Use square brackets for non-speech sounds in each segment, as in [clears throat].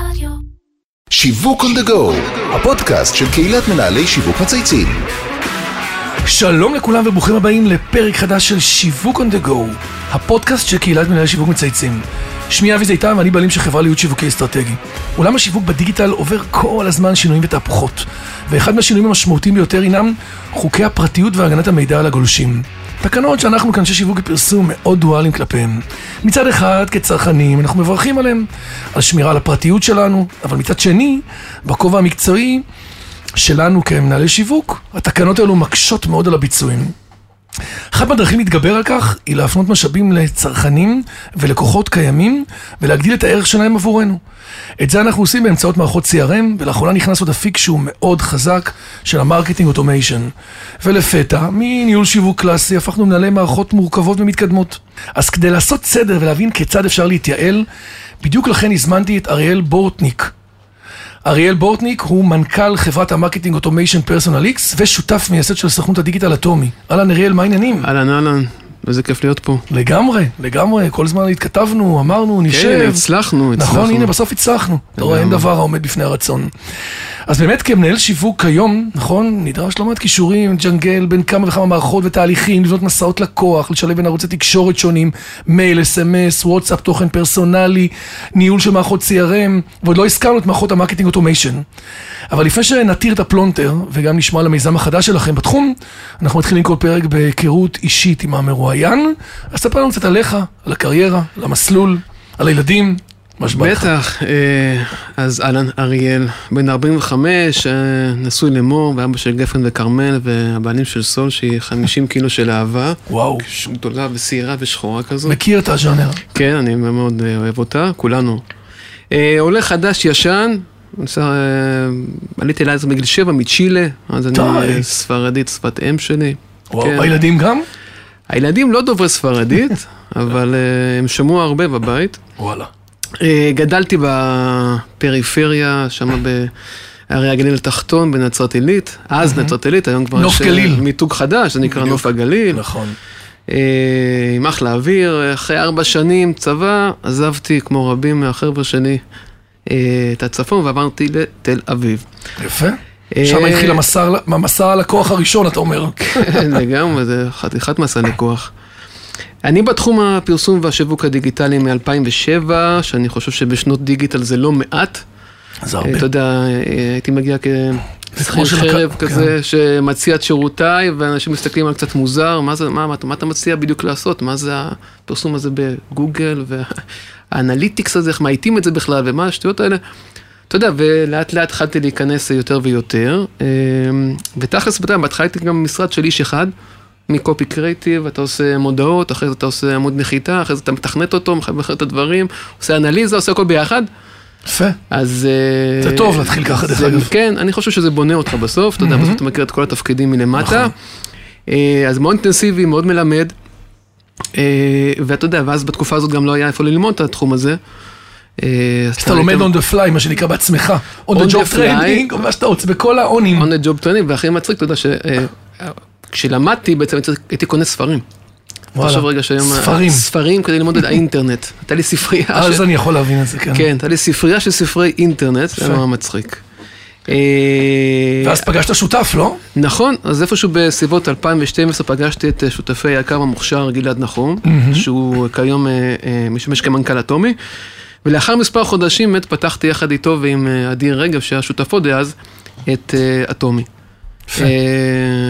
רדיו. שיווק on the go, הפודקאסט של קהילת מנהלי שיווק מצייצים. שלום לכולם וברוכים הבאים לפרק חדש של שיווק on the go, הפודקאסט של קהילת מנהלי שיווק מצייצים. שמי אבי זיתן ואני בעלים של חברה לייעוד שיווקי אסטרטגי. עולם השיווק בדיגיטל עובר כל הזמן שינויים ותהפוכות, ואחד מהשינויים המשמעותיים ביותר הינם חוקי הפרטיות והגנת המידע על הגולשים. תקנות שאנחנו כאנשי שיווק ופרסום מאוד דואליים כלפיהם. מצד אחד, כצרכנים, אנחנו מברכים עליהם, על שמירה על הפרטיות שלנו, אבל מצד שני, בכובע המקצועי שלנו כמנהלי שיווק, התקנות האלו מקשות מאוד על הביצועים. אחת מהדרכים להתגבר על כך היא להפנות משאבים לצרכנים ולקוחות קיימים ולהגדיל את הערך שלהם עבורנו. את זה אנחנו עושים באמצעות מערכות CRM ולאחרונה נכנס עוד אפיק שהוא מאוד חזק של ה marketing automation. ולפתע, מניהול שיווק קלאסי הפכנו מנהלי מערכות מורכבות ומתקדמות. אז כדי לעשות סדר ולהבין כיצד אפשר להתייעל, בדיוק לכן הזמנתי את אריאל בורטניק. אריאל בורטניק הוא מנכ"ל חברת ה marketing automation פרסונל איקס ושותף מייסד של סוכנות הדיגיטל אטומי. אהלן אריאל, מה העניינים? אהלן אהלן, איזה כיף להיות פה. לגמרי, לגמרי, כל הזמן התכתבנו, אמרנו, נשב. כן, הצלחנו, הצלחנו. נכון, הנה, בסוף הצלחנו. אתה רואה, אין דבר העומד בפני הרצון. אז באמת כמנהל שיווק כיום, נכון, נדרש לא מעט כישורים, ג'נגל בין כמה וכמה מערכות ותהליכים, לבנות מסעות לקוח, לשלב בין ערוצי תקשורת שונים, מייל, אס.אם.אס, וואטסאפ, תוכן פרסונלי, ניהול של מערכות CRM, ועוד לא הזכרנו את מערכות ה marketing automation. אבל לפני שנתיר את הפלונטר, וגם נשמע על המיזם החדש שלכם בתחום, אנחנו מתחילים כל פרק בהיכרות אישית עם המרואיין. אז ספר לנו קצת עליך, על הקריירה, על המסלול, על הילדים. בטח, אה, אז אהלן אריאל, בן 45, אה, נשוי למור, ואבא של גפן וכרמל, והבעלים של סול, שהיא 50 קילו של אהבה. וואו. גדולה ושעירה ושחורה כזאת. מכיר את הז'אנר. כן, אני מאוד אה, אוהב אותה, כולנו. עולה חדש ישן, עליתי לארץ בגיל 7 מצ'ילה, אז אני די. ספרדית, שפת אם שלי. וואו, כן. הילדים גם? הילדים לא דוברי ספרדית, [laughs] אבל אה, הם שמעו הרבה בבית. וואלה. אה, גדלתי בפריפריה, שם בהרי הגליל התחתון, בנצרת עילית. אז נצרת עילית, היום כבר יש. אה, מיתוג חדש, זה נקרא. נוף הגליל. נכון. עם אחלה אוויר, אחרי ארבע שנים צבא, עזבתי, כמו רבים מהחבר'ה שלי, את הצפון ועברתי לתל אביב. יפה. אה, שם התחיל המסע, המסע הלקוח הראשון, אתה אומר. כן, לגמרי, זה חתיכת מסע לכוח. אני בתחום הפרסום והשיווק הדיגיטלי מ-2007, שאני חושב שבשנות דיגיטל זה לא מעט. זה אה, הרבה. אתה יודע, אה, הייתי מגיע כשכיר חרב כן. כזה, שמציע את שירותיי, ואנשים מסתכלים על קצת מוזר, מה, זה, מה, מה, מה אתה מציע בדיוק לעשות? מה זה הפרסום הזה בגוגל, והאנליטיקס [laughs] הזה, איך מאייתים את זה בכלל, ומה השטויות האלה? אתה יודע, ולאט לאט התחלתי להיכנס יותר ויותר, אה, ותכלס, אתה יודע, בהתחלה הייתי גם משרד של איש אחד, מקופי קרייטיב, אתה עושה מודעות, אחרי זה אתה עושה עמוד נחיתה, אחרי זה אתה מתכנת אותו, מחבר את הדברים, עושה אנליזה, עושה הכל ביחד. יפה. אז... אה, זה טוב להתחיל ככה, דרך אגב. כן, אני חושב שזה בונה אותך בסוף, אתה יודע, בסוף אתה מכיר את כל התפקידים מלמטה. נכון. אה, אז מאוד אינטנסיבי, מאוד מלמד. אה, ואתה יודע, ואז בתקופה הזאת גם לא היה איפה ללמוד את התחום הזה. אה, אז אתה לומד on the fly, מה שנקרא בעצמך. on the job training, או מה שאתה רוצה, בכל האונים. on the job training, והכי מצחיק, אתה יודע, שכשלמדתי בעצם הייתי- קונה ספרים. תחשוב רגע שהיום... ספרים. ספרים כדי ללמוד את האינטרנט. [laughs] הייתה לי ספרייה. אז אני יכול להבין את זה, כן. כן, הייתה לי ספרייה של ספרי אינטרנט, זה. היה מצחיק. אה, ואז פגשת שותף, לא? נכון, אז איפשהו בסביבות 2012 פגשתי את אה, שותפי היקר המוכשר גלעד נחום, שהוא כיום אה, אה, משמש כמנכ"ל אטומי, ולאחר מספר חודשים באמת פתחתי יחד איתו ועם אה, אדיר רגב, שהיה שותפו דאז, את אה, אטומי. אה,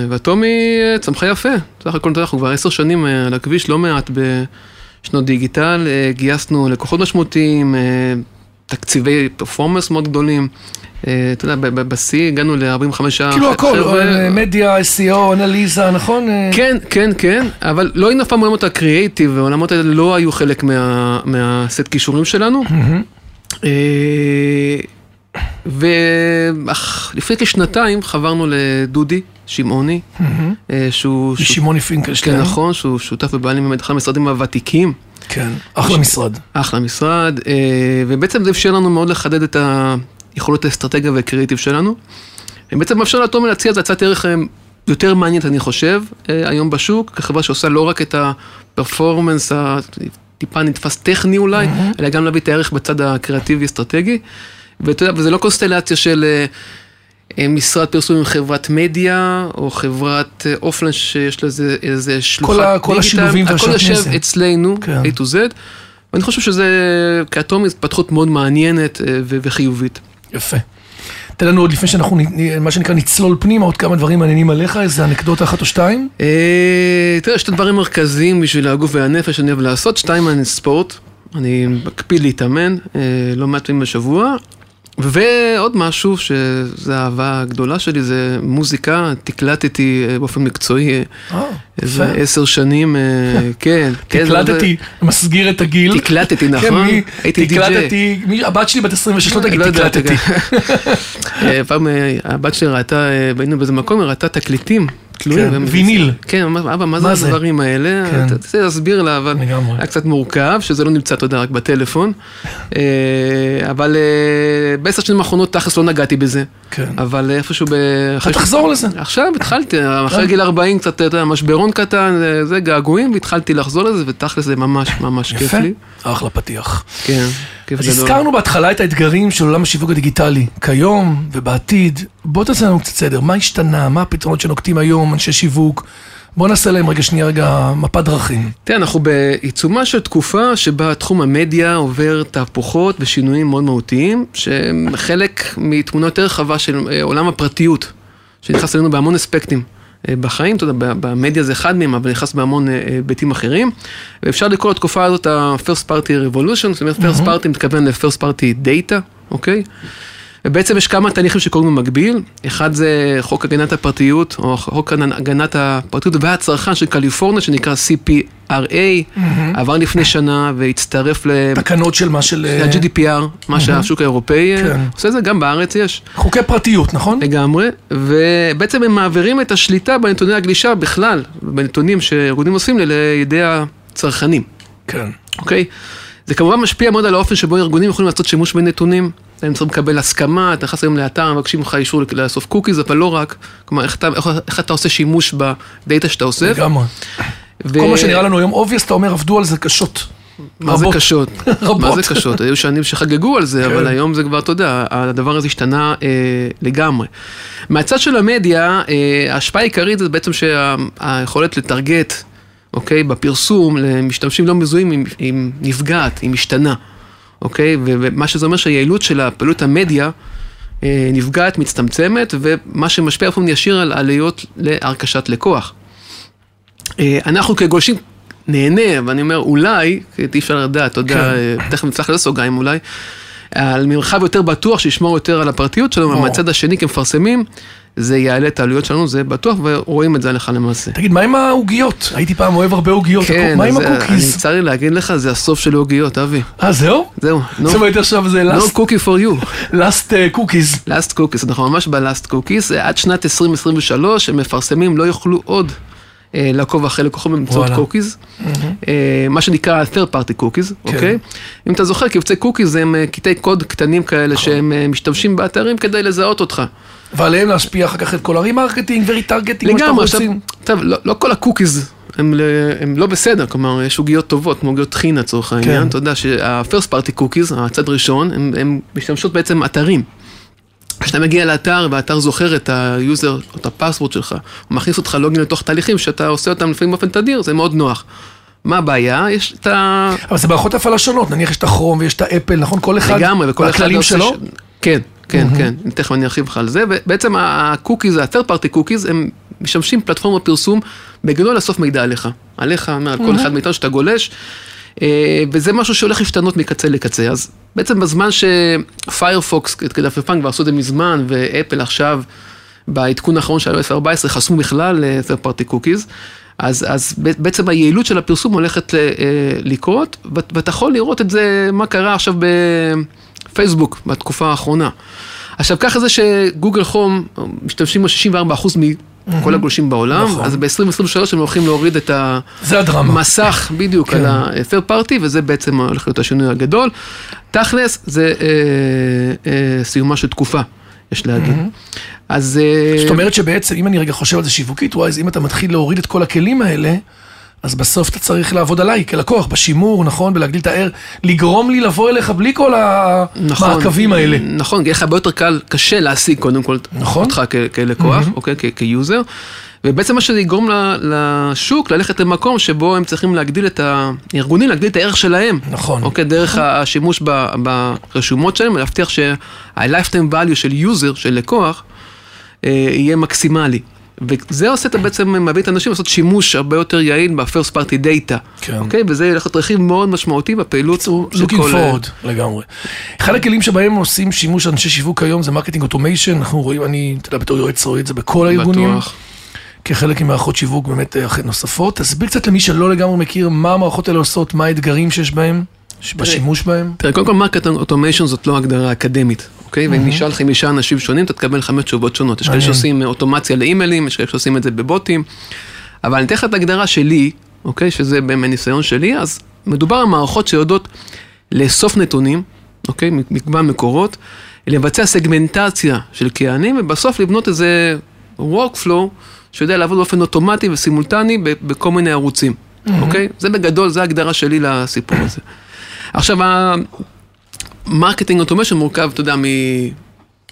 ואטומי אה, צמחה יפה, סך הכל אנחנו כבר עשר שנים אה, על הכביש, לא מעט בשנות דיגיטל, אה, גייסנו לקוחות משמעותיים, אה, תקציבי פרפורמנס מאוד גדולים. אה, אתה יודע, בשיא הגענו ל-45 כאילו הכל, אה, מדיה, SEO, אנליזה, נכון? אה, כן, כן, כן, אבל לא היינו אף פעם עולמות הקריאייטיב, והעולמות האלה לא היו חלק מה- מהסט כישורים שלנו. ולפני כשנתיים חברנו לדודי שמעוני, אה, שהוא... שמעוני פינקלשטיין. כן, נכון, שהוא שותף ובעלים באמת אחד המשרדים הוותיקים, כן, אחלה משרד. אחלה משרד, אה, ובעצם זה אפשר לנו מאוד לחדד את היכולות האסטרטגיה והקריאיטיב שלנו. ובעצם מאפשר לאטומי להציע את הצעת ערך אה, יותר מעניינת, אני חושב, אה, היום בשוק, כחברה שעושה לא רק את ה performance הטיפה נתפס טכני אולי, אלא גם להביא את הערך בצד הקריאטיבי-אסטרטגי. ואתה יודע, וזה לא קונסטלציה של אה, אה, משרד פרסום עם חברת מדיה, או חברת אה, offline שיש לזה איזה שלוחת ה- כל השילובים הכל והשעטנז. יושב אצלנו, כן. A to Z, ואני חושב שזה כאטומי התפתחות מאוד מעניינת אה, וחיובית. יפה. תן לנו עוד לפני שאנחנו, מה שנקרא, נצלול פנימה, עוד כמה דברים מעניינים עליך, איזה אנקדוטה אחת או שתיים? אה, תראה, שתי דברים מרכזיים בשביל הגוף והנפש שאני אוהב לעשות, שתיים אני ספורט, אני מקפיד להתאמן, אה, לא מעט פעמים בשבוע, ועוד משהו שזה האהבה הגדולה שלי, זה מוזיקה, תקלטתי אה, באופן מקצועי אה, אה, איזה. עשר שנים, [laughs] כן. כן, תקלטתי, מסגיר את הגיל. תקלטתי, כן, נכון? הייתי די-ג'יי. תקלטתי, הבת שלי בת 26, לא תגיד לא תקלטתי. [laughs] אה, פעם הבת שלי ראתה, היינו באיזה מקום, היא ראתה תקליטים. תלויים. כן, והם- ויניל. כן, אבא, מה זה זה?" הדברים האלה? כן. אתה רוצה להסביר לה, אבל. היה קצת מורכב, שזה לא נמצא, אתה יודע, רק בטלפון. [laughs] אה, אבל אה, בעשר שנים האחרונות תכלס לא נגעתי בזה. כן. אבל איפשהו ב... ש- תחזור לזה. עכשיו התחלתי, אחרי גיל 40 קצת, אתה יודע, משברון קטן, אה, זה געגועים, והתחלתי לחזור לזה, ותכלס זה ממש ממש כיף יפה. לי. אחלה פתיח. כן, כיף אז גדול. הזכרנו בהתחלה את האתגרים של עולם השיווק הדיגיטלי, כיום ובעתיד. בוא תעשה לנו קצת סדר, מה השתנה, מה הפתרונות שנוקטים היום אנשי שיווק? בוא נעשה להם רגע שנייה רגע מפת דרכים. תראה, אנחנו בעיצומה של תקופה שבה תחום המדיה עובר תהפוכות ושינויים מאוד מהותיים, שהם חלק מתמונה יותר רחבה של אה, עולם הפרטיות, שנכנס אלינו בהמון אספקטים. אה, בחיים, אתה יודע, במדיה זה אחד מהם, אבל נכנס בהמון אה, היבטים אחרים. ואפשר לקרוא לתקופה הזאת ה-first party revolution, זאת אומרת, first party מתכוון ל-first party data, אוקיי? ובעצם יש כמה תהליכים שקורים במקביל, אחד זה חוק הגנת הפרטיות, או חוק הגנת הפרטיות והצרכן של קליפורניה, שנקרא CPRA, עבר לפני שנה והצטרף ל... תקנות של מה של... אה, ל-GDPR, מה שהשוק האירופאי אה, כן. עושה זה, גם בארץ יש, חוקי פרטיות, נכון? לגמרי, ובעצם הם מעבירים את השליטה בנתוני הגלישה בכלל, בנתונים שארגונים עושים לידי הצרכנים. כן. אוקיי? זה כמובן משפיע מאוד על האופן שבו ארגונים יכולים לעשות שימוש בנתונים. הם צריכים לקבל הסכמה, אתה נכנס היום לאתר, מבקשים ממך אישור לאסוף cookies, אבל לא רק. כלומר, איך אתה, איך, איך אתה עושה שימוש בדאטה שאתה אוסף. לגמרי. ו- כל מה שנראה לנו היום obvious, אתה אומר, עבדו על זה קשות. מה זה רבות. קשות? [laughs] רבות. מה זה קשות? היו שנים שחגגו על זה, כן. אבל היום זה כבר, אתה יודע, הדבר הזה השתנה אה, לגמרי. מהצד של המדיה, אה, ההשפעה העיקרית זה בעצם שהיכולת לטרגט, אוקיי, בפרסום למשתמשים לא מזוהים עם נפגעת, היא משתנה, אוקיי? ומה שזה אומר שהיעילות של הפעילות המדיה אה, נפגעת, מצטמצמת, ומה שמשפיע באופן ישיר על עלויות להרכשת לקוח. אה, אנחנו כגולשים נהנה, ואני אומר אולי, כי אי אפשר לדעת, אתה יודע, כן. אה, תכף נצטרך לסוגריים אולי, על מרחב יותר בטוח שישמור יותר על הפרטיות שלנו, ברור. ומהצד השני כמפרסמים, זה יעלה את העלויות שלנו, זה בטוח, ורואים את זה הלכה למעשה. תגיד, מה עם העוגיות? הייתי פעם אוהב הרבה עוגיות. כן, מה עם אה, אני ה cookies? צר לי להגיד לך, זה הסוף של העוגיות, אבי. אה, זהו? זהו, no, זאת אומרת עכשיו זה no last- cookie for you. last uh, cookies. last cookies, אנחנו ממש ב-last cookies, עד שנת 2023 המפרסמים לא יוכלו עוד אה, לעקוב אחרי לקוחות באמצעות. cookies, אה, מה שנקרא third party cookies, כן. אוקיי? אם אתה זוכר, קבצי cookies הם אה, קטעי קוד קטנים כאלה נכון. שהם אה, משתמשים באתרים כדי לזהות אותך. ועליהם להשפיע אחר כך את כל ה remarketing ו retargeting, מה שאתם עכשיו, רוצים. טוב, לא, לא כל ה cookies הם, ל- הם לא בסדר, כלומר, יש עוגיות טובות, כמו עוגיות טחינה לצורך העניין, כן. אתה יודע שה-first party cookies, הצד ראשון, הם, הם משתמשות בעצם אתרים. כשאתה מגיע לאתר והאתר זוכר את ה user, או את ה password שלך, הוא מכניס אותך login לתוך תהליכים שאתה עושה אותם לפעמים באופן תדיר, זה מאוד נוח. מה הבעיה? יש את ה... אבל זה מערכות הפעלה שונות, נניח יש את הכרום ויש את האפל, נכון? כל אחד, לגמרי, וכל אחד והכללים עושה שלו? ש- כן, כן, כן, תכף אני ארחיב לך על זה, ובעצם הקוקיז, ה-third party cookies, הם משמשים פלטפורמות פרסום בגדול לאסוף מידע עליך, עליך, על כל אחד מאיתנו שאתה גולש, וזה משהו שהולך להשתנות מקצה לקצה, אז בעצם בזמן ש-Firefox, כדפדפן כבר עשו את זה מזמן, ואפל עכשיו, בעדכון האחרון של iOS 14, חסמו בכלל אה, third party cookies, אז, אז בעצם היעילות של הפרסום הולכת אה, לקרות, ואת- ואתה יכול לראות את זה, מה קרה עכשיו בפייסבוק בתקופה האחרונה. עכשיו, ככה זה שגוגל חום משתמשים ב-64% מכל הגולשים בעולם, נכון. אז ב-2023 הם הולכים להוריד את. המסך בדיוק כן. על ה-third party, וזה בעצם הולך להיות השינוי הגדול. תכלס, זה אה, אה, סיומה של תקופה, יש להגיד. אז... אה, זאת אומרת שבעצם, אם אני רגע חושב על זה שיווקית, וואי, אז אם אתה מתחיל להוריד את כל הכלים האלה, אז בסוף אתה צריך לעבוד עליי כלקוח, בשימור, נכון? בלהגדיל את הער, לגרום לי לבוא אליך בלי כל המעקבים האלה. נכון, כי יהיה לך הרבה יותר קל, קשה להשיג קודם כל נכון. אותך כ- כלקוח, מהמם. אוקיי, כ- כיוזר. ובעצם מה שזה יגרום לשוק ללכת למקום שבו הם צריכים להגדיל את הארגונים, להגדיל את הערך שלהם. נכון. אוקיי, דרך השימוש ב- ברשומות שלהם, ולהבטיח שה-lifetime value של יוזר, של לקוח, אה, יהיה מקסימלי. וזה עושה את בעצם, מביא את האנשים לעשות שימוש הרבה יותר יעיל ב-first party data. כן. אוקיי? וזה ילך להיות רכיב מאוד משמעותי בפעילות של looking כל... אה, forward, לגמרי. אחד הכלים שבהם עושים שימוש אנשי שיווק היום זה marketing automation, אנחנו רואים, אני, אתה יודע, בתור יועץ רואה את זה בכל הארגונים. בטוח. כחלק ממערכות שיווק באמת אה, נוספות. תסביר קצת למי שלא לגמרי מכיר מה המערכות האלה עושות, מה האתגרים שיש בהם, בשימוש בהם. תראה, קודם כל marketing automation זאת לא הגדרה אקדמית, אוקיי? ואם נשאל חמישה אנשים שונים, אתה תקבל חמש תשובות שונות. יש כאלה. שעושים אה, אוטומציה לאימיילים, יש כאלה שעושים את זה בבוטים, אבל אני אתן לך את ההגדרה שלי, אוקיי? שזה מהניסיון שלי, אז מדובר על מערכות שיודעות לאסוף נתונים, אוקיי? מגוון מקורות, לבצע סגמנטציה של קהלים, ובסוף לבנות איזה workflow שיודע לעבוד באופן אוטומטי וסימולטני בכל מיני ערוצים, אוקיי? זה בגדול, זה ההגדרה שלי לסיפור הזה. עכשיו, ה-marketing automation מורכב, אתה יודע,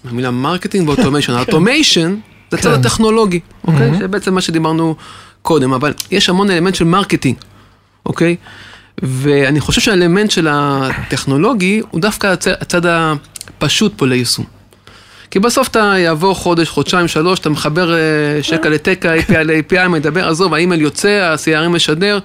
מהמילה marketing ו-automation. ה-automation זה הצד כן. הטכנולוגי, אוקיי? זה בעצם מה שדיברנו קודם, אבל יש המון אלמנט של marketing, אוקיי? ואני חושב שהאלמנט של הטכנולוגי הוא דווקא הצ- הצד הפשוט פה ליישום. כי בסוף אתה יעבור חודש, חודשיים, שלוש, אתה מחבר אה, שקע לתקע, API ל-API, מדבר, עזוב, האימייל יוצא, ה-CRM משדר,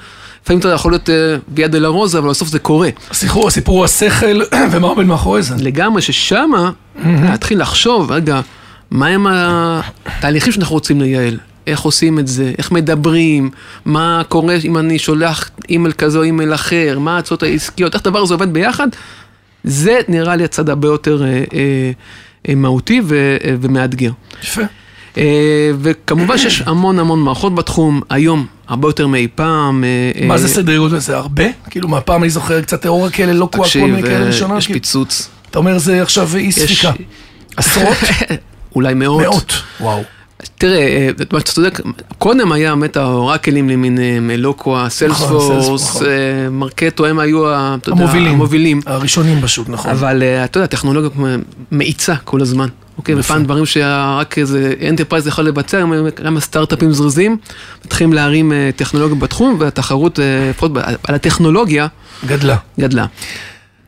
לפעמים אתה יכול להיות אה, ויה דלה רוזה, אבל בסוף זה קורה. הסיפור, הסיפור הוא השכל [clears throat] ומה עומד מאחורי זה. לגמרי ששמה להתחיל לחשוב, רגע, מהם התהליכים שאנחנו רוצים לייעל? איך עושים את זה? איך מדברים? מה קורה אם אני שולח אימייל כזה או אימייל אחר? מה ההצעות העסקיות? איך הדבר הזה עובד ביחד? זה נראה לי הצד הרבה יותר אה, אה, אה, מהותי ו, אה, ומאתגר. יפה. אה, וכמובן שיש המון המון מערכות בתחום, היום הרבה יותר מאי פעם. אה, מה אה, זה סדר גודל? זה הרבה? כאילו, מהפעם אני זוכר קצת אורקל, לא כל תקשיב, מיני כאלה אה, ראשונות. יש כאילו. פיצוץ. אתה אומר זה עכשיו אי ספיקה. עשרות? [laughs] אולי מאות. מאות. וואו. תראה, אה, מה שאתה צודק, קודם היה באמת האורקלים למיניהם, Eloqua, Salesforce, נכון. Marketo, הם היו המובילים. המובילים. הראשונים פשוט, נכון. אבל אה, אתה יודע, הטכנולוגיה מאיצה כל הזמן. אוקיי, יפה. ופעם דברים שרק איזה enterprise יכול לבצע, גם הסטארט-אפים זריזים, מתחילים להרים אה, טכנולוגיה בתחום, והתחרות, אה, לפחות על הטכנולוגיה, גדלה. גדלה.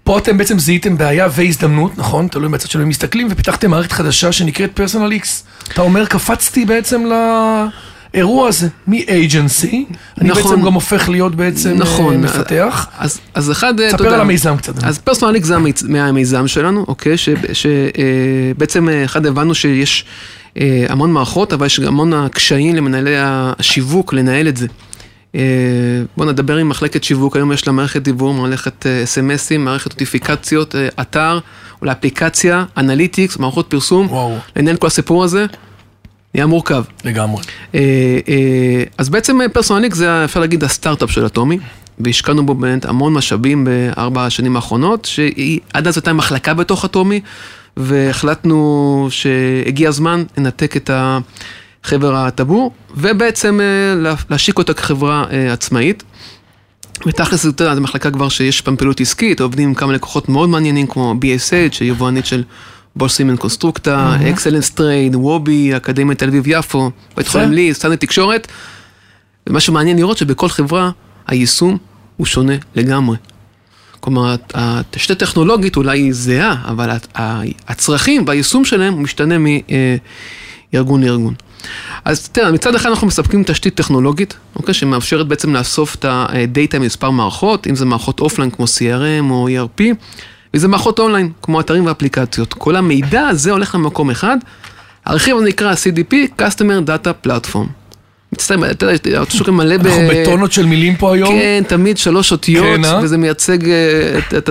פה אתם בעצם זיהיתם בעיה והזדמנות, נכון? תלוי בצד שלו אם מסתכלים, ופיתחתם מערכת חדשה שנקראת פרסונל איקס. אתה אומר, קפצתי בעצם לאירוע הזה, מ-agency, אני נכון. בעצם גם הופך להיות בעצם נכון. אה, מפתח. אז, אז אחד, אה, אתה ספר יודע... על המיזם קצת. אז פרסונליק זה המיז- מהמיזם שלנו, אוקיי? שבעצם אחד הבנו שיש אה, המון מערכות, אבל יש גם המון הקשיים למנהלי השיווק לנהל את זה. אה, בואו נדבר עם מחלקת שיווק, היום יש לה מערכת דיוור, מערכת אה, SMS-ים, מערכת נוטיפיקציות, אה, אתר, אולי אפליקציה, analytics, מערכות פרסום. וואו, לנהל כל הסיפור הזה, נהיה מורכב. לגמרי. אה, אה, אז בעצם פרסונל איקס זה אפשר להגיד הסטארט-אפ של אטומי, והשקענו בו באמת המון משאבים בארבע השנים האחרונות, שהיא עד אז הייתה מחלקה בתוך אטומי, והחלטנו שהגיע הזמן לנתק את החבר הטבור, ובעצם אה, לה- להשיק אותה כחברה אה, עצמאית. ותכלס, זו מחלקה כבר שיש פעם פעילות עסקית, עובדים עם כמה לקוחות מאוד מעניינים, כמו BSH, שיבואנית של בולסימן קונסטרוקטה, אקסלנס טרייד, וובי, אקדמיה תל אביב יפו, בית. חולים לי, סטנדרט תקשורת. ומה שמעניין לראות שבכל חברה היישום הוא שונה לגמרי. כלומר, התשתית הטכנולוגית אולי היא זהה, אבל הצרכים והיישום שלהם הוא משתנה מארגון לארגון. אז תראה, מצד אחד אנחנו מספקים תשתית טכנולוגית, אוקיי, שמאפשרת בעצם לאסוף את הדאטה ממספר מערכות, אם זה מערכות offline כמו CRM או ERP, וזה מערכות אונליין כמו אתרים ואפליקציות. כל המידע הזה הולך למקום אחד, הרכיב הזה נקרא CDP, Customer Data Platform. מצטער, אתה יודע, השוק מלא ב... אנחנו בטונות של מילים פה היום, כן, תמיד שלוש אותיות, כן, אה? וזה מייצג אה, את,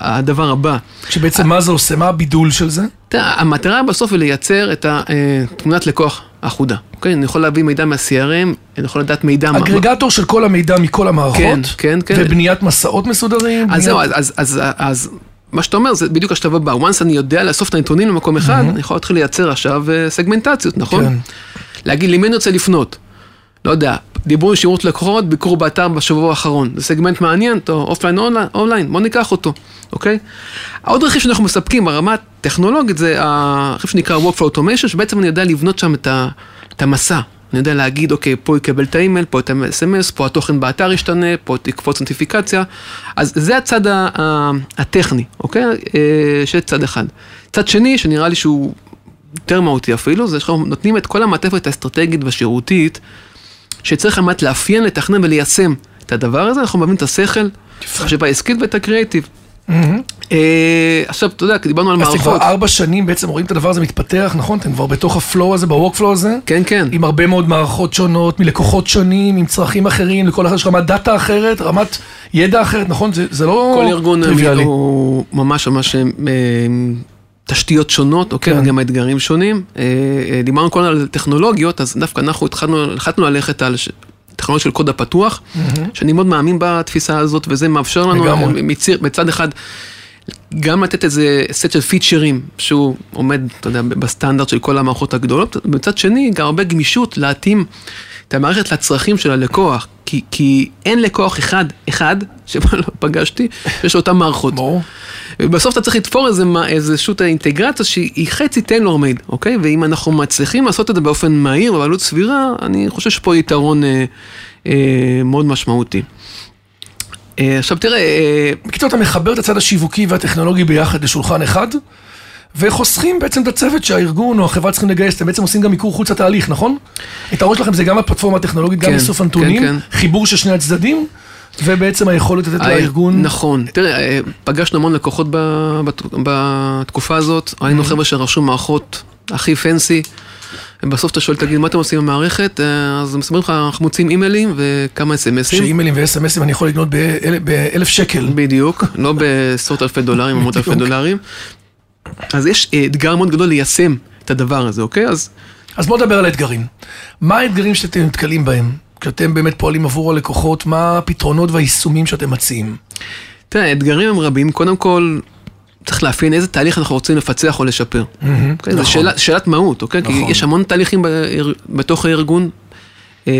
הדבר, הבא. שבעצם מה זה עושה? מה הבידול של זה? אתה המטרה בסוף היא לייצר את התמונת לקוח אחודה. אוקיי? אני יכול להביא מידע מה-CRM, אני יכול לדעת מידע... אגרגטור של כל המידע מכל המערכות, כן, כן, כן. ובניית מסעות מסודרים. אז זהו, אז מה שאתה אומר זה בדיוק השלב הבא. once אני יודע לאסוף את הנתונים למקום אחד, אני יכול להתחיל לייצר עכשיו אה, סגמנטציות, נכון? כן. להגיד למי אני רוצה לפנות. לא יודע, דיוור ישירות לקוחות, ביקור באתר בשבוע האחרון. זה סגמנט מעניין, offline, אונליין, בוא ניקח אותו, אוקיי? עוד רכיב שאנחנו מספקים ברמה הטכנולוגית זה הרכיב שנקרא Workflow Automation, שבעצם אני יודע לבנות שם את, ה, את המסע. אני יודע להגיד, אוקיי, פה יקבל את האימייל, פה את ה-SMS, פה התוכן באתר ישתנה, פה תקפוץ נוטיפיקציה. אז זה הצד הטכני, אוקיי? אה, של צד אחד. צד שני, שנראה לי שהוא יותר מהותי אפילו, זה שאנחנו נותנים את כל המעטפת האסטרטגית והשירותית, שצריך על מנת לאפיין, לתכנן וליישם את הדבר הזה, אנחנו מבינים את השכל, את החשיבה העסקית ואת הקריאיטיב. אה, עכשיו, אתה יודע, דיברנו על אז אתם כבר מערכות. ארבע שנים בעצם רואים את הדבר הזה מתפתח, נכון? אתם כבר בתוך ה-flow הזה, ב-workflow הזה? כן, כן. עם הרבה מאוד מערכות שונות, מלקוחות שונים, עם צרכים אחרים, לכל אחד יש רמת דאטה אחרת, רמת ידע אחרת, נכון? זה, זה לא כל ארגון טריוויאלי. הוא ממש ממש אה, תשתיות שונות, אוקיי, כן. וגם אתגרים שונים. אה, אה, דיברנו כל הזמן על טכנולוגיות, אז דווקא אנחנו התחלנו, החלטנו ללכת על טכנולוגיה של קוד הפתוח, שאני מאוד מאמין בתפיסה הזאת, וזה מאפשר לנו. אה, מציר, מצד אחד גם לתת איזה סט של פיצ'רים שהוא עומד, אתה יודע, בסטנדרט של כל המערכות הגדולות, מצד שני גם הרבה גמישות להתאים את המערכת לצרכים של הלקוח, כי, כי אין לקוח אחד, אחד, [laughs] שלא פגשתי, שיש לו אותן מערכות. ברור. ובסוף אתה צריך לתפור איזה, מה- איזשהו אינטגרציה שהיא חצי טיילור מייד, אוקיי? ואם אנחנו מצליחים לעשות את זה באופן מהיר ובעלות סבירה, אני חושב שפה יתרון אה, אה, מאוד משמעותי. אה, עכשיו תראה, אה, בקיצור, אתה מחבר את הצד השיווקי והטכנולוגי ביחד לשולחן אחד, וחוסכים בעצם את הצוות שהארגון או החברה צריכים לגייס, אתם בעצם עושים גם מיקור חוץ התהליך, נכון? היתרון שלכם זה גם הפלטפורמה הטכנולוגית, גם כן, איסוף כן, הנתונים, כן. חיבור של שני הצדדים, ובעצם היכולת לתת אה, לארגון... נכון, תראה, אה, פגשנו המון לקוחות בתקופה הזאת, ראינו חבר'ה שרכשו מערכות הכי פנסי, ובסוף אתה שואל, תגיד, מה אתם עושים במערכת? אה, אז מספרים לך, אנחנו מוציאים אימיילים וכמה אסמסים. שאימיילים ואס.אם.אסים אני יכול לקנות באל- באלף שקל. בדיוק, לא בעשרות אלפי דולרים או [laughs] מאות אלפי. דולרים. אז יש אתגר מאוד גדול ליישם את הדבר הזה, אוקיי? אז אז בואו נדבר על האתגרים. מה האתגרים שאתם נתקלים בהם? כשאתם באמת פועלים עבור הלקוחות, מה הפתרונות והיישומים שאתם מציעים? תראה, האתגרים הם רבים. קודם כל, צריך לאפיין איזה תהליך אנחנו רוצים לפצח או לשפר. אוקיי? זו נכון. שאלה- שאלת מהות, אוקיי? כי נכון. יש המון תהליכים באר- בתוך הארגון, אה,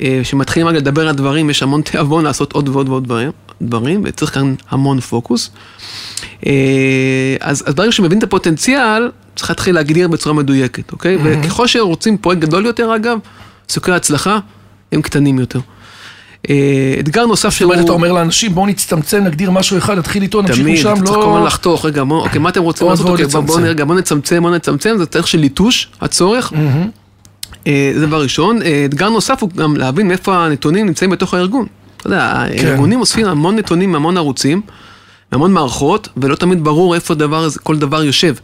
אה, שמתחילים רק לדבר על דברים, יש המון תיאבון לעשות עוד ועוד ועוד דברים, דברים, וצריך כאן המון פוקוס. אה, אז, אז ברגע שמבין את הפוטנציאל, צריך להתחיל להגדיר בצורה מדויקת, אוקיי? וככל שרוצים פרויקט גדול יותר, אגב, סיכויי ההצלחה הם קטנים יותר. אה, אתגר נוסף זאת אומרת, אתה אומר לאנשים, בואו נצטמצם, נגדיר משהו אחד, נתחיל איתו, נמשיך תמיד, משם, צריך כל הזמן לא... לחתוך, רגע, אוקיי, מה אתם רוצים לעשות? בואו. נרגע, בואו נצמצם, בואו נצמצם, זה תהליך של ליטוש, הצורך. אה, זה דבר ראשון. אה, אתגר נוסף הוא גם להבין מאיפה הנתונים נמצאים בתוך הארגון. אתה יודע, כן. הארגונים אוספים המון נתונים מהמון ערוצים, מהמון מערכות, ולא תמיד ברור איפה כל דבר יושב.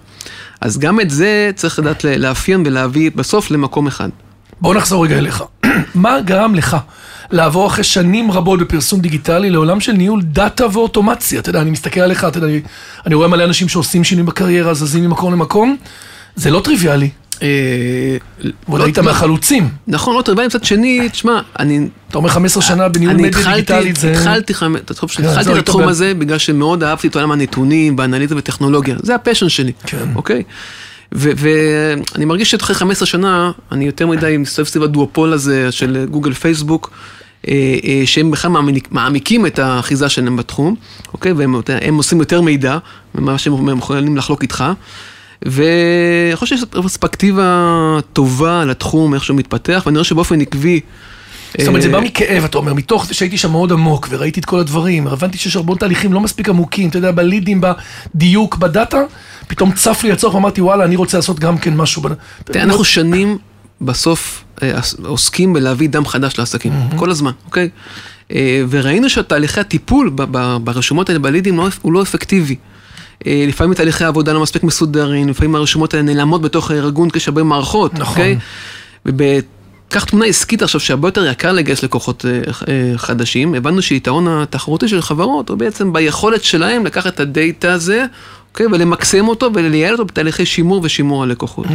אז גם את זה צריך לדעת לאפיין ולהביא בסוף למקום אחד. בואו נחזור רגע אליך. [clears throat] מה גרם לך לעבור אחרי שנים רבות בפרסום דיגיטלי לעולם של ניהול דאטה ואוטומציה? אתה יודע, אני מסתכל עליך, אתה יודע, אני, אני רואה מלא אנשים שעושים שינוי בקריירה, זזים ממקום למקום. זה לא טריוויאלי. אה, ועוד לא- היית לא- מהחלוצים. נכון, לא טריוויאלי, מצד שני, תשמע, אני אתה אומר 15 שנה בניהול אני מדיה התחלתי, דיגיטלית, זה... התחלתי, אתה חושב כן, שהתחלתי זהו, את התחום התקבל. הזה בגלל שמאוד אהבתי את עולם הנתונים, באנליזה וטכנולוגיה. זה הפשן שלי, כן. אוקיי? ואני מרגיש שאחרי 15 שנה, אני יותר מדי מסתובב סביב הדואופול הזה של גוגל פייסבוק, שהם בכלל מעמיק- מעמיקים את האחיזה שלהם בתחום, אוקיי? והם עושים יותר מידע ממה שהם יכולים לחלוק איתך. ואני חושב שיש פרספקטיבה טובה לתחום, איך שהוא מתפתח, ואני רואה שבאופן עקבי... זאת אומרת, זה אה, בא מכאב, אתה אומר, מתוך זה שהייתי שם מאוד עמוק, וראיתי את כל הדברים, הבנתי שיש הרבה תהליכים לא מספיק עמוקים, אתה יודע, בלידים, בדיוק, בדאטה, פתאום צף לי הצורך, ואמרתי, וואלה, אני רוצה לעשות גם כן משהו. אנחנו שנים בסוף אה, עוסקים בלהביא דם חדש לעסקים, כל הזמן, אוקיי? אה, וראינו שתהליכי הטיפול ברשומות האלה בלידים לא- הוא לא אפקטיבי. אה, לפעמים תהליכי העבודה לא מספיק מסודרים, לפעמים הרשומות האלה נעלמות בתוך הארגון כשיש הרבה מערכות, נכון. אוקיי? וקח תמונה עסקית עכשיו שהרבה יותר יקר לגייס לקוחות חדשים, הבנו שיתרון התחרותי של חברות הוא בעצם ביכולת שלהם לקחת את הדאטה הזה, אוקיי? ולמקסם אותו ולייעל אותו בתהליכי שימור ושימור הלקוחות. ו-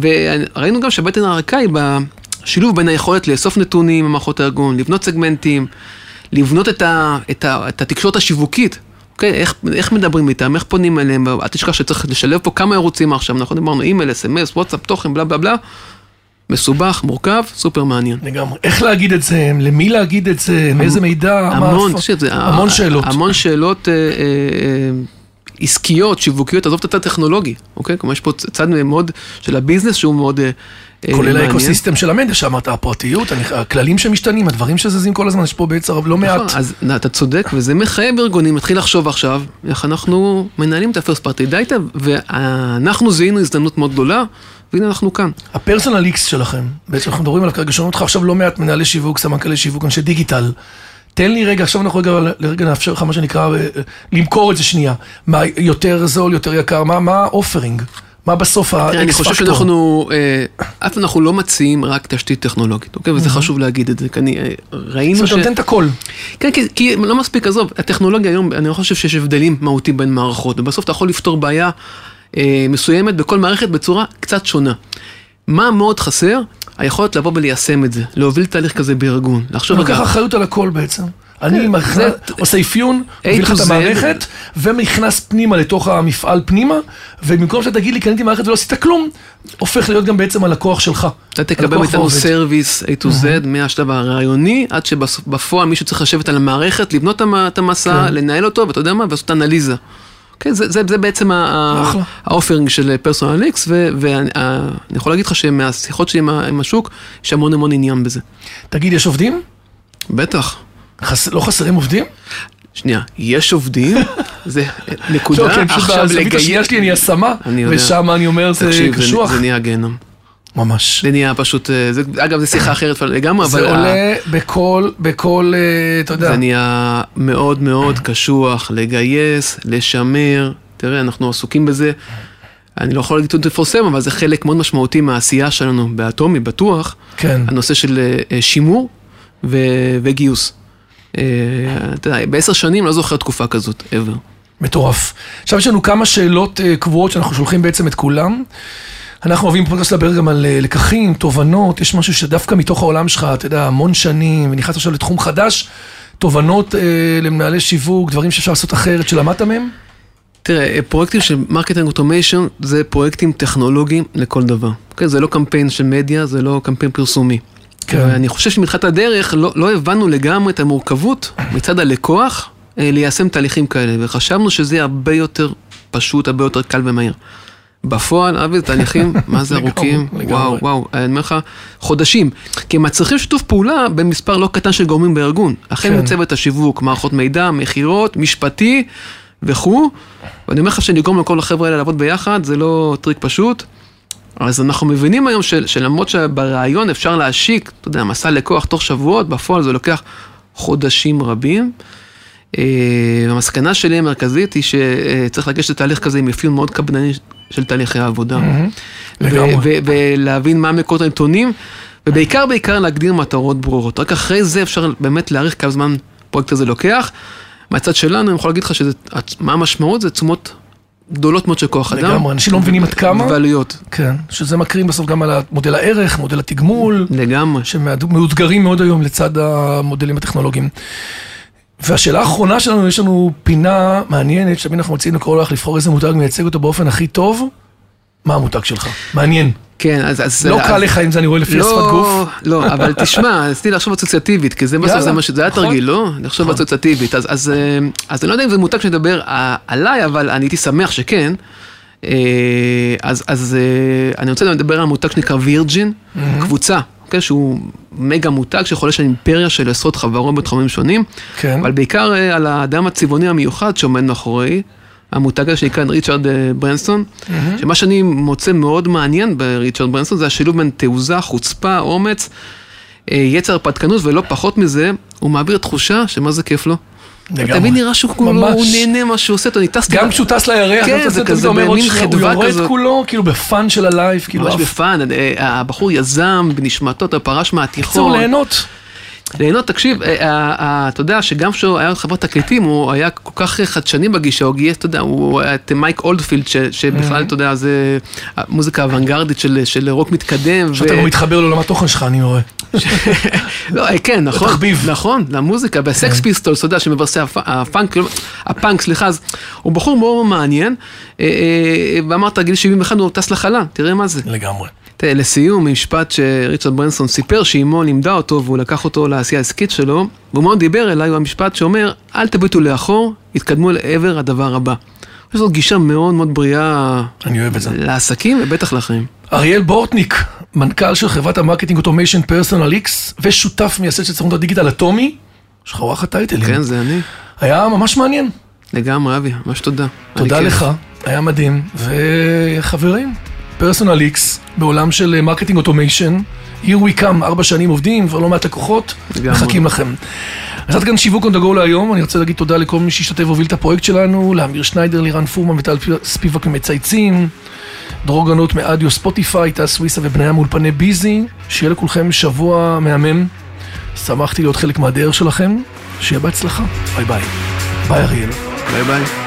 וראינו גם שהבטן הרכה היא בשילוב בין היכולת לאסוף נתונים ממערכות הארגון, לבנות סגמנטים, לבנות את, ה, את, ה, את התקשורת השיווקית. אוקיי, איך, איך מדברים איתם, איך פונים אליהם, אל תשכח שצריך לשלב פה כמה ערוצים עכשיו, נכון? דיברנו אימייל, אס.אם.אס, וואטסאפ, תוכן, בלה בלה בלה. מסובך, מורכב, סופר מעניין. לגמרי. איך להגיד את זה, למי להגיד את זה, מאיזה מידע, מה- המון, תקשיב, זה- המון שאלות. המון שאלות אה, אה, אה, עסקיות, שיווקיות, עזוב את הצד הטכנולוגי, אוקיי? כלומר, יש פה צד מאוד של ה-business שהוא מאוד אה, אה, כולל. ה-ecosystem של המדיה שאמרת, הפרטיות, הכללים שמשתנים, הדברים שזזים כל הזמן, יש פה בעצם לא מעט. נכון, אז אתה צודק, וזה מחייב ארגונים להתחיל לחשוב עכשיו איך אנחנו מנהלים את ה-first party data, ואנחנו זיהינו הזדמנות מאוד גדולה, והנה אנחנו כאן. הפרסונל איקס שלכם, בעצם אנחנו מדברים עליו כרגע, שומעים אותך עכשיו לא מעט מנהלי שיווק, סמנכ"לי שיווק, אנשי דיגיטל. תן לי רגע, עכשיו אנחנו רגע, לרגע נאפשר לך מה שנקרא, אה, למכור את זה שנייה. מה יותר זול, יותר יקר, מה האופרינג? מה בסוף תראה, אני חושב? שאנחנו, אה, אף אנחנו לא מציעים רק תשתית טכנולוגית, אוקיי? וזה חשוב להגיד את זה, כי אני, אה, ראינו זאת אומרת, אתה נותן את הכל. כן, כי, לא מספיק, עזוב, הטכנולוגיה היום, אני לא חושב שיש הבדלים מהותיים בין מערכות, ובסוף אתה יכול לפתור בעיה מסוימת בכל מערכת בצורה קצת שונה. מה מאוד חסר? היכולת לבוא וליישם את זה, להוביל תהליך כזה בארגון, לחשוב לוקח אחריות על הכל בעצם. אני מכנס- זה- עושה אפיון, מביא לך את. המערכת, ונכנס פנימה לתוך המפעל פנימה, ובמקום שתגיד לי, קניתי מערכת ולא עשית כלום, הופך להיות גם בעצם הלקוח שלך. אתה תקבל מאיתנו העובד. סרוויס A to Z מהשלב הרעיוני, עד שבפועל מישהו צריך לשבת על המערכת, לבנות את המסע, כן. לנהל אותו, ואתה יודע מה, ולעשות אנליזה. אוקיי, זה, זה, זה בעצם. האופרינג של פרסונל איקס, ואני יכול להגיד לך שמהשיחות שלי עם עם השוק, יש המון המון עניין בזה. תגיד, יש עובדים? בטח. חס- לא חסרים עובדים? שנייה, יש עובדים, [laughs] זה נקודה, כן, פשוט עכשיו בזווית השנייה לגייס, שלי אני השמה, יודע. ושם אני אומר זה תקשיב, קשוח. זה נהיה גיהנום. ממש. זה נהיה פשוט, אה, זה- אגב, זו שיחה אחרת לגמרי, אבל... זה ה- עולה בכל, בכל, אה, אתה יודע, זה נהיה מאוד מאוד קשוח לגייס, לשמר. תראה, אנחנו עסוקים בזה. אני לא יכול להגיד to לפרסם, אבל זה חלק מאוד משמעותי מהעשייה שלנו באטומי, בטוח. כן. הנושא של אה, שימור ו- וגיוס. אתה יודע, בעשר שנים לא זוכר תקופה כזאת, ever. מטורף. עכשיו יש לנו כמה שאלות קבועות שאנחנו שולחים בעצם את כולם. אנחנו אוהבים בפודקאסט לדבר גם על אה, לקחים, תובנות, יש משהו שדווקא מתוך העולם שלך, אתה יודע, המון שנים, ונכנס עכשיו לתחום חדש, תובנות אה, למנהלי שיווק, דברים שאפשר לעשות אחרת, שלמדת מהם? תראה, פרויקטים של marketing automation זה פרויקטים טכנולוגיים לכל דבר. כן, זה לא קמפיין של מדיה, זה לא קמפיין פרסומי. כן. ואני חושב שמתחילת הדרך לא, לא הבנו לגמרי את המורכבות מצד הלקוח אה, ליישם תהליכים כאלה, וחשבנו שזה הרבה יותר פשוט, הרבה יותר קל ומהיר. בפועל, אבי, תהליכים, [laughs] מה זה ארוכים? וואו, וואו, אני אומר לך, חודשים. כי הם מצריכים שיתוף פעולה בין מספר לא קטן של גורמים בארגון. החל כן. מצוות השיווק, מערכות מידע, מכירות, משפטי וכו'. ואני אומר לך שנגרום לכל החבר'ה האלה לעבוד ביחד, זה לא טריק פשוט. אז אנחנו מבינים היום של, שלמרות שברעיון אפשר להשיק, אתה יודע, מסע לקוח תוך שבועות, בפועל זה לוקח חודשים רבים. אה, המסקנה שלי המרכזית היא שצריך לגשת לתהליך כזה עם אפיון מאוד קפדני של תהליכי העבודה. ולהבין מה מקורות הנתונים, ובעיקר בעיקר להגדיר מטרות ברורות. רק אחרי זה אפשר באמת להעריך כמה זמן הפרויקט הזה לוקח. מהצד שלנו, אני יכול להגיד לך שזה, מה המשמעות? זה תשומות גדולות מאוד של כוח אדם. לגמרי, אנשים לא מבינים עד כמה. ועלויות. כן, שזה מקרין בסוף גם על מודל הערך, מודל התגמול, לגמרי. שמאותגרים מאוד היום לצד המודלים הטכנולוגיים. והשאלה האחרונה שלנו, יש לנו פינה מעניינת, שתמיד אנחנו מציעים לקרוא לך לבחור איזה מותג מייצג אותו באופן הכי טוב. מה המותג שלך? מעניין. כן, אז... אז לא אז- קל לך אם זה אני רואה לפי השפת גוף. לא, לא, [laughs] אבל תשמע, רציתי לחשוב אסוציאטיבית, כי זה בסוף זה מה ש... זה היה נכון. תרגיל, לא? לחשוב נכון. אסוציאטיבית. אז- אז אה, אז אני לא יודע אם זה מותג שמדבר ע- עליי, אבל אני הייתי שמח שכן. אה, אז אז אה, אני רוצה לדבר על מותג שנקרא וירג'ין, קבוצה, אוקיי? שהוא מגה מותג שחולש על אימפריה של עשרות חברות בתחומים שונים. כן. אבל בעיקר אה, על האדם הצבעוני המיוחד שעומד מאחורי, המותג הזה שנקרא ריצ'רד אה, ברנסון, שמה שאני מוצא מאוד מעניין בריצ'רד ברנסון זה השילוב בין תעוזה, חוצפה, אומץ, אה, יצר הרפתקנות ולא פחות מזה, הוא מעביר תחושה שמה זה כיף לו. לגמרי. תמיד נראה שהוא כולו. הוא נהנה מה שהוא עושה, אני טסתי, גם כשהוא טס לירח, כן, זה כזה במין שנייה, הוא חדווה יורד כזאת. כולו, כאילו ב fun של ה live, כאילו ממש ב fun, אה, הבחור יזם בנשמתו, אתה פרש בקיצור, מהתיכון. ליהנות. ליהנות, תקשיב, אה, אה, אה, אתה יודע שגם כשהוא היה חברת תקליטים, הוא היה כל כך חדשני בגישה, הוא גייס, אתה יודע, הוא הביא את מייק אולדפילד, שבכלל, אתה יודע, זה מוזיקה אוונגרדית של רוק מתקדם. עכשיו אתה גם מתחבר לעולם התוכן שלך, אני רואה. לא, כן, נכון, בתחביב. נכון, למוזיקה, בסקס פיסטולס, אתה יודע, שמבססי הפ- הפאנק, כאילו, הפאנק, סליחה, אז הוא בחור מאוד מעניין, ואמרת, גיל 71 הוא טס לחלל, תראה מה זה. לגמרי. תראה, לסיום, משפט שריצ'רד ברנסון סיפר שאימו לימדה אותו והוא לקח אותו לעשייה העסקית שלו, והוא מאוד דיבר אליי, הוא המשפט שאומר, אל תביטו לאחור, התקדמו לעבר הדבר הבא. יש לו גישה מאוד מאוד בריאה אני אוהב את זה. לעסקים ובטח לחיים. אריאל בורטניק, מנכ"ל של חברת ה marketing automation פרסונל איקס, ושותף מייסד של סוכנות הדיגיטל אטומי, יש לך וואחד טייטלים. כן, זה אני. היה ממש מעניין. לגמרי, אבי, ממש תודה. תודה. לך, היה מדהים. וחברים, פרסונל איקס, בעולם של marketing automation, here we come, ארבע שנים עובדים, כבר לא מעט לקוחות. מחכים לכם. אז עד כאן שיווק on the go להיום, אני רוצה להגיד תודה לכל מי שהשתתף והוביל את הפרויקט שלנו, לאמיר שניידר, לירן פורמן וטל ספיבק ממצייצים, דרור גנות מאדיו ספוטיפיי, טס סוויסה ובניה מאולפני ביזי, שיהיה לכולכם שבוע מהמם, שמחתי להיות חלק מהדרך שלכם, שיהיה בהצלחה, ביי ביי. ביי אריאל. ביי ביי.